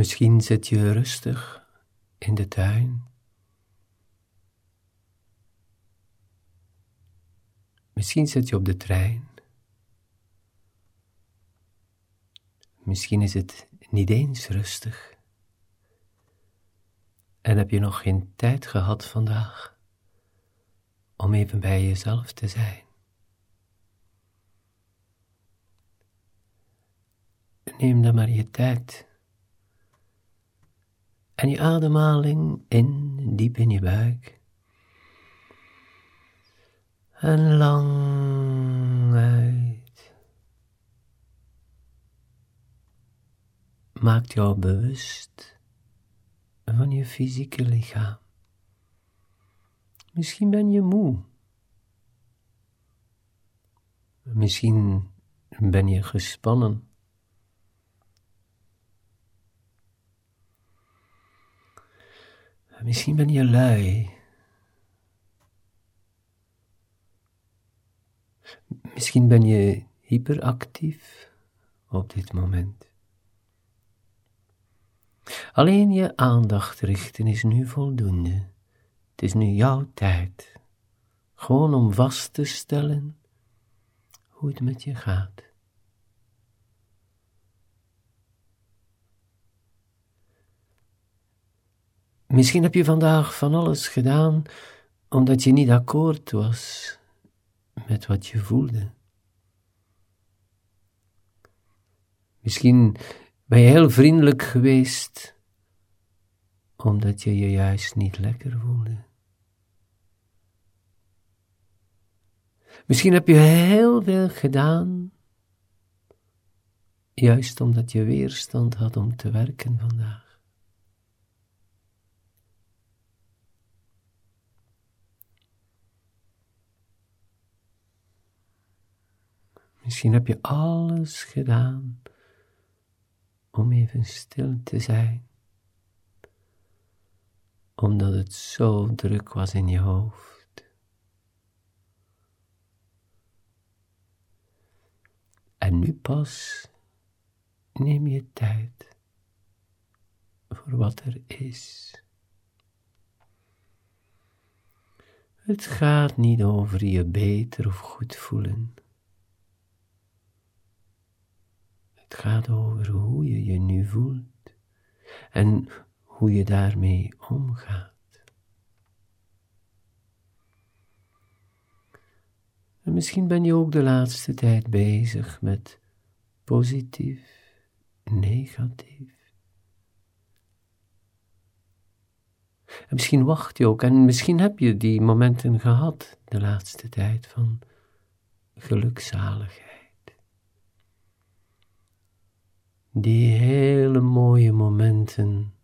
Misschien zit je rustig in de tuin. Misschien zit je op de trein. Misschien is het niet eens rustig. En heb je nog geen tijd gehad vandaag om even bij jezelf te zijn. Neem dan maar je tijd. En je ademhaling in, diep in je buik. En lang uit. Maakt jou bewust van je fysieke lichaam. Misschien ben je moe. Misschien ben je gespannen. Misschien ben je lui. Misschien ben je hyperactief op dit moment. Alleen je aandacht richten is nu voldoende. Het is nu jouw tijd. Gewoon om vast te stellen hoe het met je gaat. Misschien heb je vandaag van alles gedaan omdat je niet akkoord was met wat je voelde. Misschien ben je heel vriendelijk geweest omdat je je juist niet lekker voelde. Misschien heb je heel veel gedaan, juist omdat je weerstand had om te werken vandaag. Misschien heb je alles gedaan om even stil te zijn, omdat het zo druk was in je hoofd. En nu pas neem je tijd voor wat er is. Het gaat niet over je beter of goed voelen. Het gaat over hoe je je nu voelt en hoe je daarmee omgaat. En misschien ben je ook de laatste tijd bezig met positief, negatief. En misschien wacht je ook, en misschien heb je die momenten gehad de laatste tijd van gelukzaligheid. Die hele mooie momenten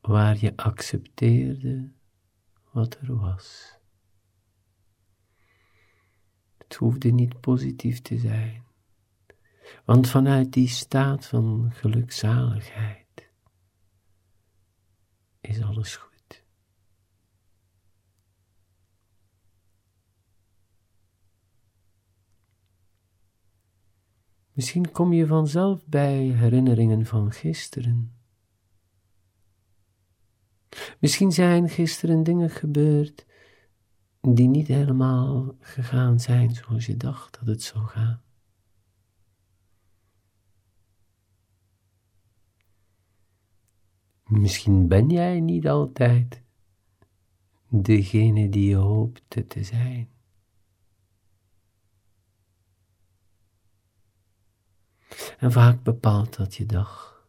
waar je accepteerde wat er was. Het hoefde niet positief te zijn, want vanuit die staat van gelukzaligheid is alles goed. Misschien kom je vanzelf bij herinneringen van gisteren. Misschien zijn gisteren dingen gebeurd die niet helemaal gegaan zijn zoals je dacht dat het zou gaan. Misschien ben jij niet altijd degene die je hoopte te zijn. En vaak bepaalt dat je dag.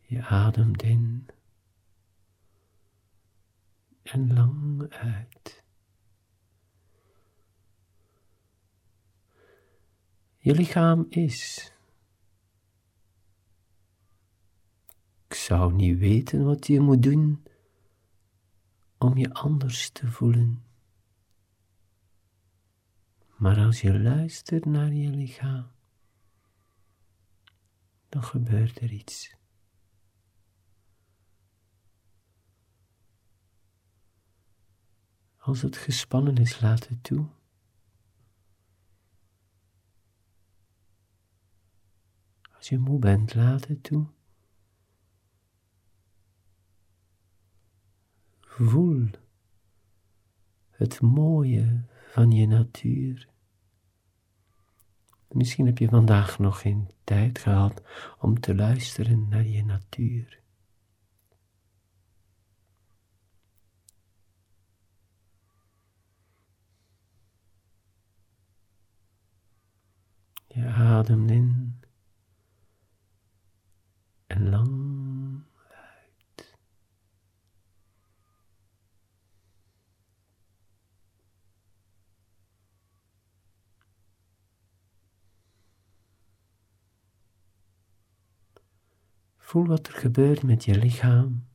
Je ademt in en lang uit. Je lichaam is. Ik zou niet weten wat je moet doen om je anders te voelen. Maar als je luistert naar je lichaam, dan gebeurt er iets. Als het gespannen is, laat het toe. Als je moe bent, laat het toe. Voel het mooie van je natuur. Misschien heb je vandaag nog geen tijd gehad om te luisteren naar je natuur. Je ademt in en lang Voel wat er gebeurt met je lichaam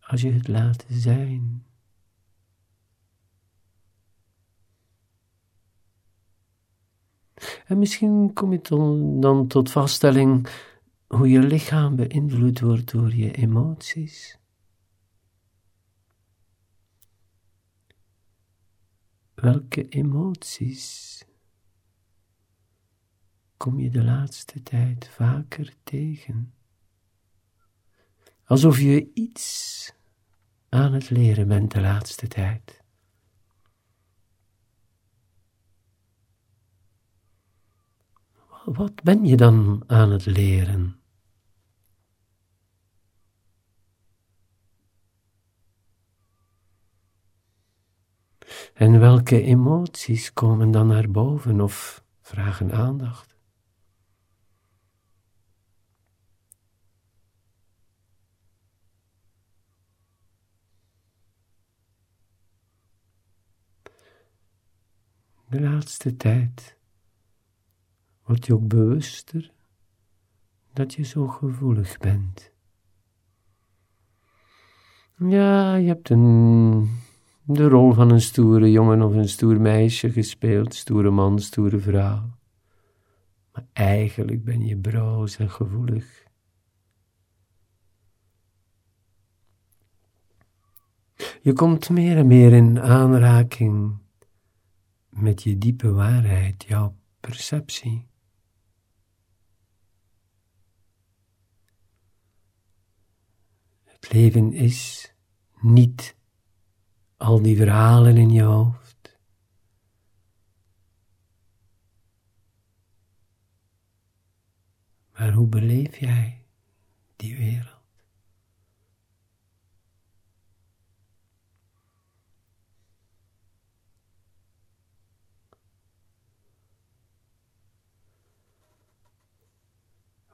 als je het laat zijn. En misschien kom je dan tot vaststelling hoe je lichaam beïnvloed wordt door je emoties. Welke emoties kom je de laatste tijd vaker tegen? Alsof je iets aan het leren bent de laatste tijd. Wat ben je dan aan het leren? En welke emoties komen dan naar boven of vragen aandacht? De laatste tijd word je ook bewuster dat je zo gevoelig bent. Ja, je hebt de rol van een stoere jongen of een stoer meisje gespeeld, stoere man, stoere vrouw. Maar eigenlijk ben je broos en gevoelig. Je komt meer en meer in aanraking met je diepe waarheid, jouw perceptie. Het leven is niet al die verhalen in je hoofd. Maar hoe beleef jij die wereld?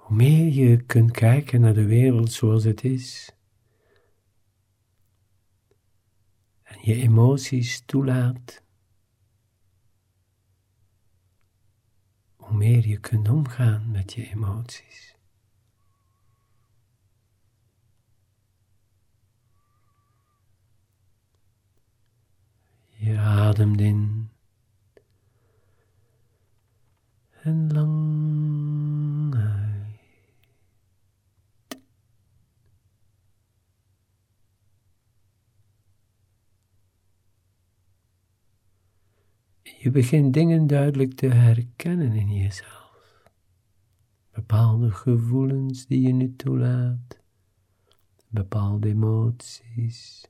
Hoe meer je kunt kijken naar de wereld zoals het is, je emoties toelaat, hoe meer je kunt omgaan met je emoties. Je ademt in en lang Je begint dingen duidelijk te herkennen in jezelf. Bepaalde gevoelens die je nu toelaat, bepaalde emoties.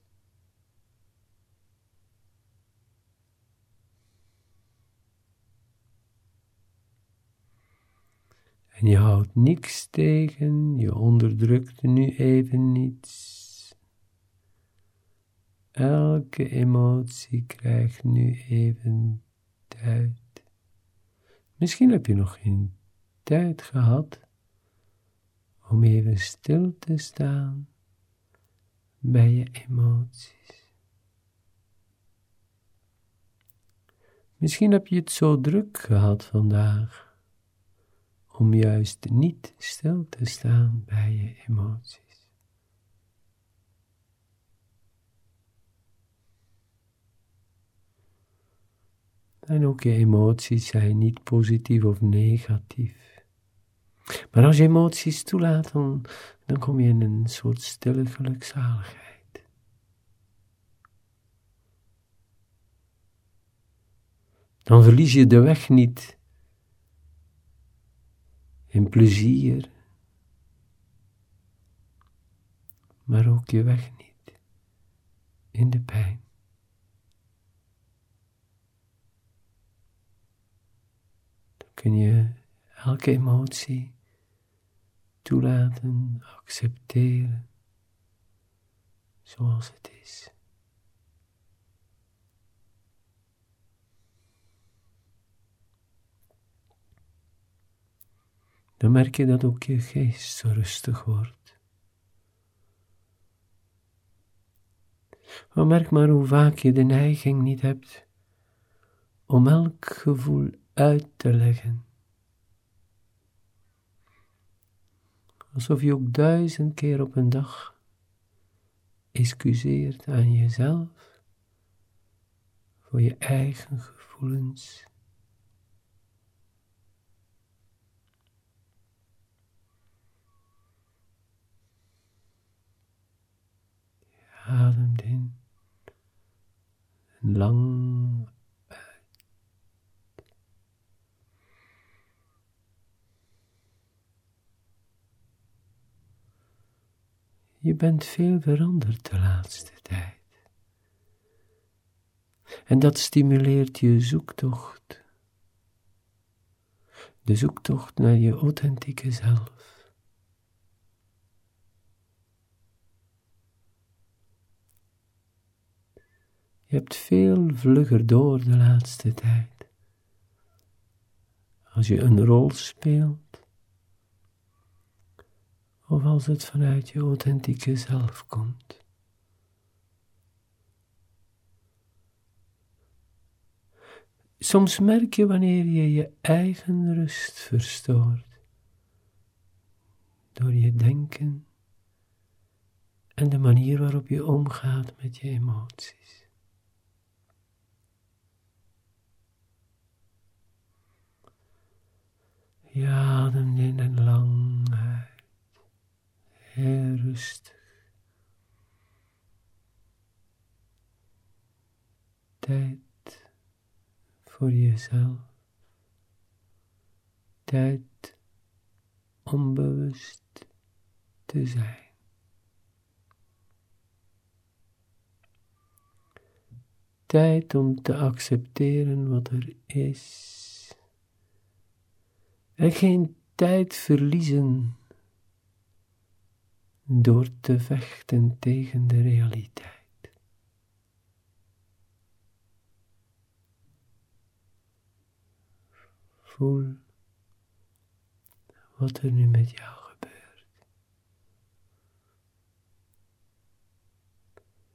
En je houdt niks tegen, je onderdrukt nu even niets. Elke emotie krijgt nu even Misschien heb je nog geen tijd gehad om even stil te staan bij je emoties. Misschien heb je het zo druk gehad vandaag om juist niet stil te staan bij je emoties. En ook je emoties zijn niet positief of negatief. Maar als je emoties toelaat, dan, dan kom je in een soort stille gelukzaligheid. Dan verlies je de weg niet in plezier, maar ook je weg niet in de pijn. Kun je elke emotie toelaten, accepteren zoals het is. Dan merk je dat ook je geest zo rustig wordt. Maar merk maar hoe vaak je de neiging niet hebt om elk gevoel uit te leggen. Alsof je ook duizend keer op een dag excuseert aan jezelf voor je eigen gevoelens. Ademt in en lang Je bent veel veranderd de laatste tijd. En dat stimuleert je zoektocht. De zoektocht naar je authentieke zelf. Je hebt veel vlugger door de laatste tijd. Als je een rol speelt, of als het vanuit je authentieke zelf komt. Soms merk je wanneer je je eigen rust verstoort door je denken en de manier waarop je omgaat met je emoties. Je ademt in en lang Tijd voor jezelf. Tijd om bewust te zijn. Tijd om te accepteren wat er is. En geen tijd verliezen door te vechten tegen de realiteit. Voel wat er nu met jou gebeurt.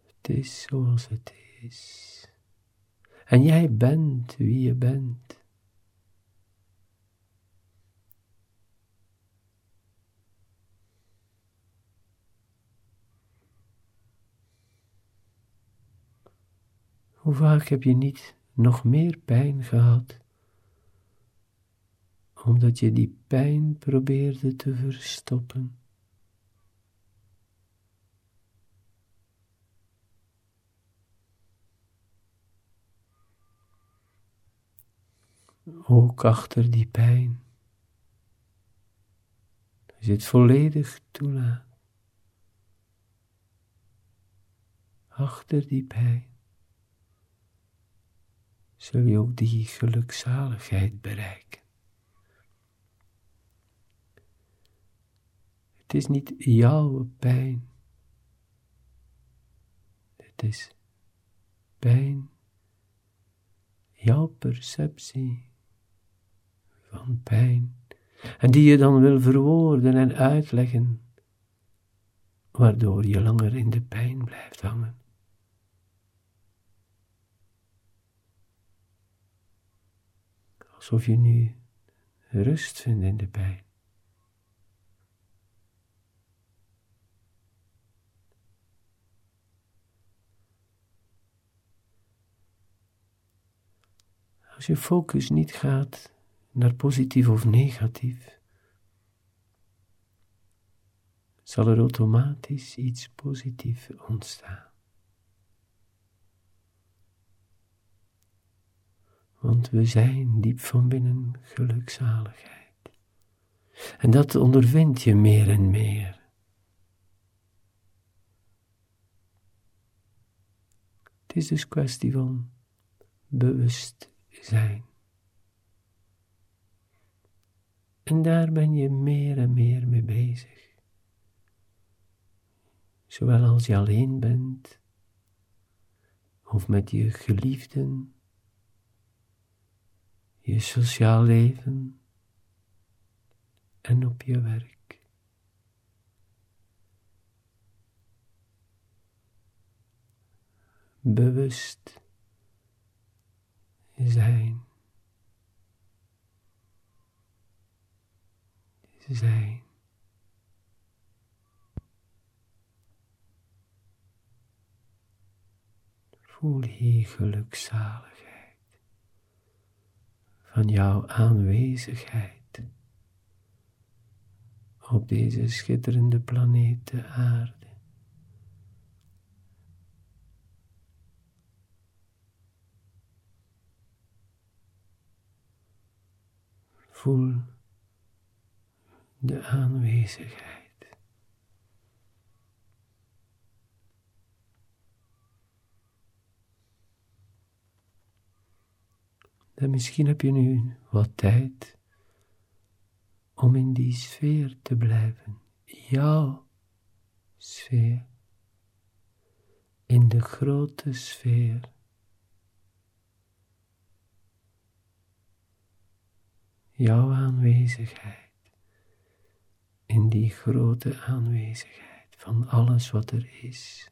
Het is zoals het is. En jij bent wie je bent. Hoe vaak heb je niet nog meer pijn gehad, omdat je die pijn probeerde te verstoppen? Ook achter die pijn, je het volledig toelaat, achter die pijn zul je ook die gelukzaligheid bereiken. Het is niet jouw pijn. Het is pijn, jouw perceptie van pijn. En die je dan wil verwoorden en uitleggen, waardoor je langer in de pijn blijft hangen. Alsof je nu rust vindt in de pijn. Als je focus niet gaat naar positief of negatief, zal er automatisch iets positiefs ontstaan. Want we zijn diep van binnen gelukzaligheid. En dat ondervind je meer en meer. Het is dus kwestie van bewust zijn. En daar ben je meer en meer mee bezig. Zowel als je alleen bent, of met je geliefden, je sociaal leven en op je werk. Bewust zijn. Zijn. Voel hier gelukzaligheid van jouw aanwezigheid op deze schitterende planeet de aarde. Voel de aanwezigheid. En misschien heb je nu wat tijd om in die sfeer te blijven. Jouw sfeer. In de grote sfeer. Jouw aanwezigheid. In die grote aanwezigheid van alles wat er is.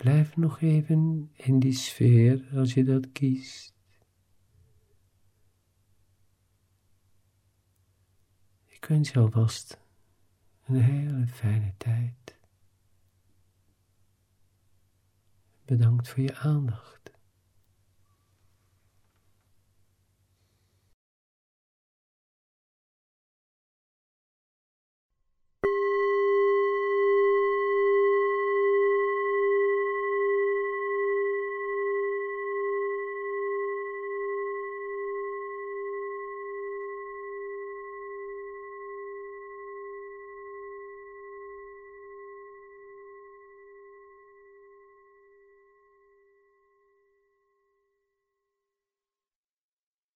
Blijf nog even in die sfeer als je dat kiest. Ik wens je alvast een hele fijne tijd. Bedankt voor je aandacht.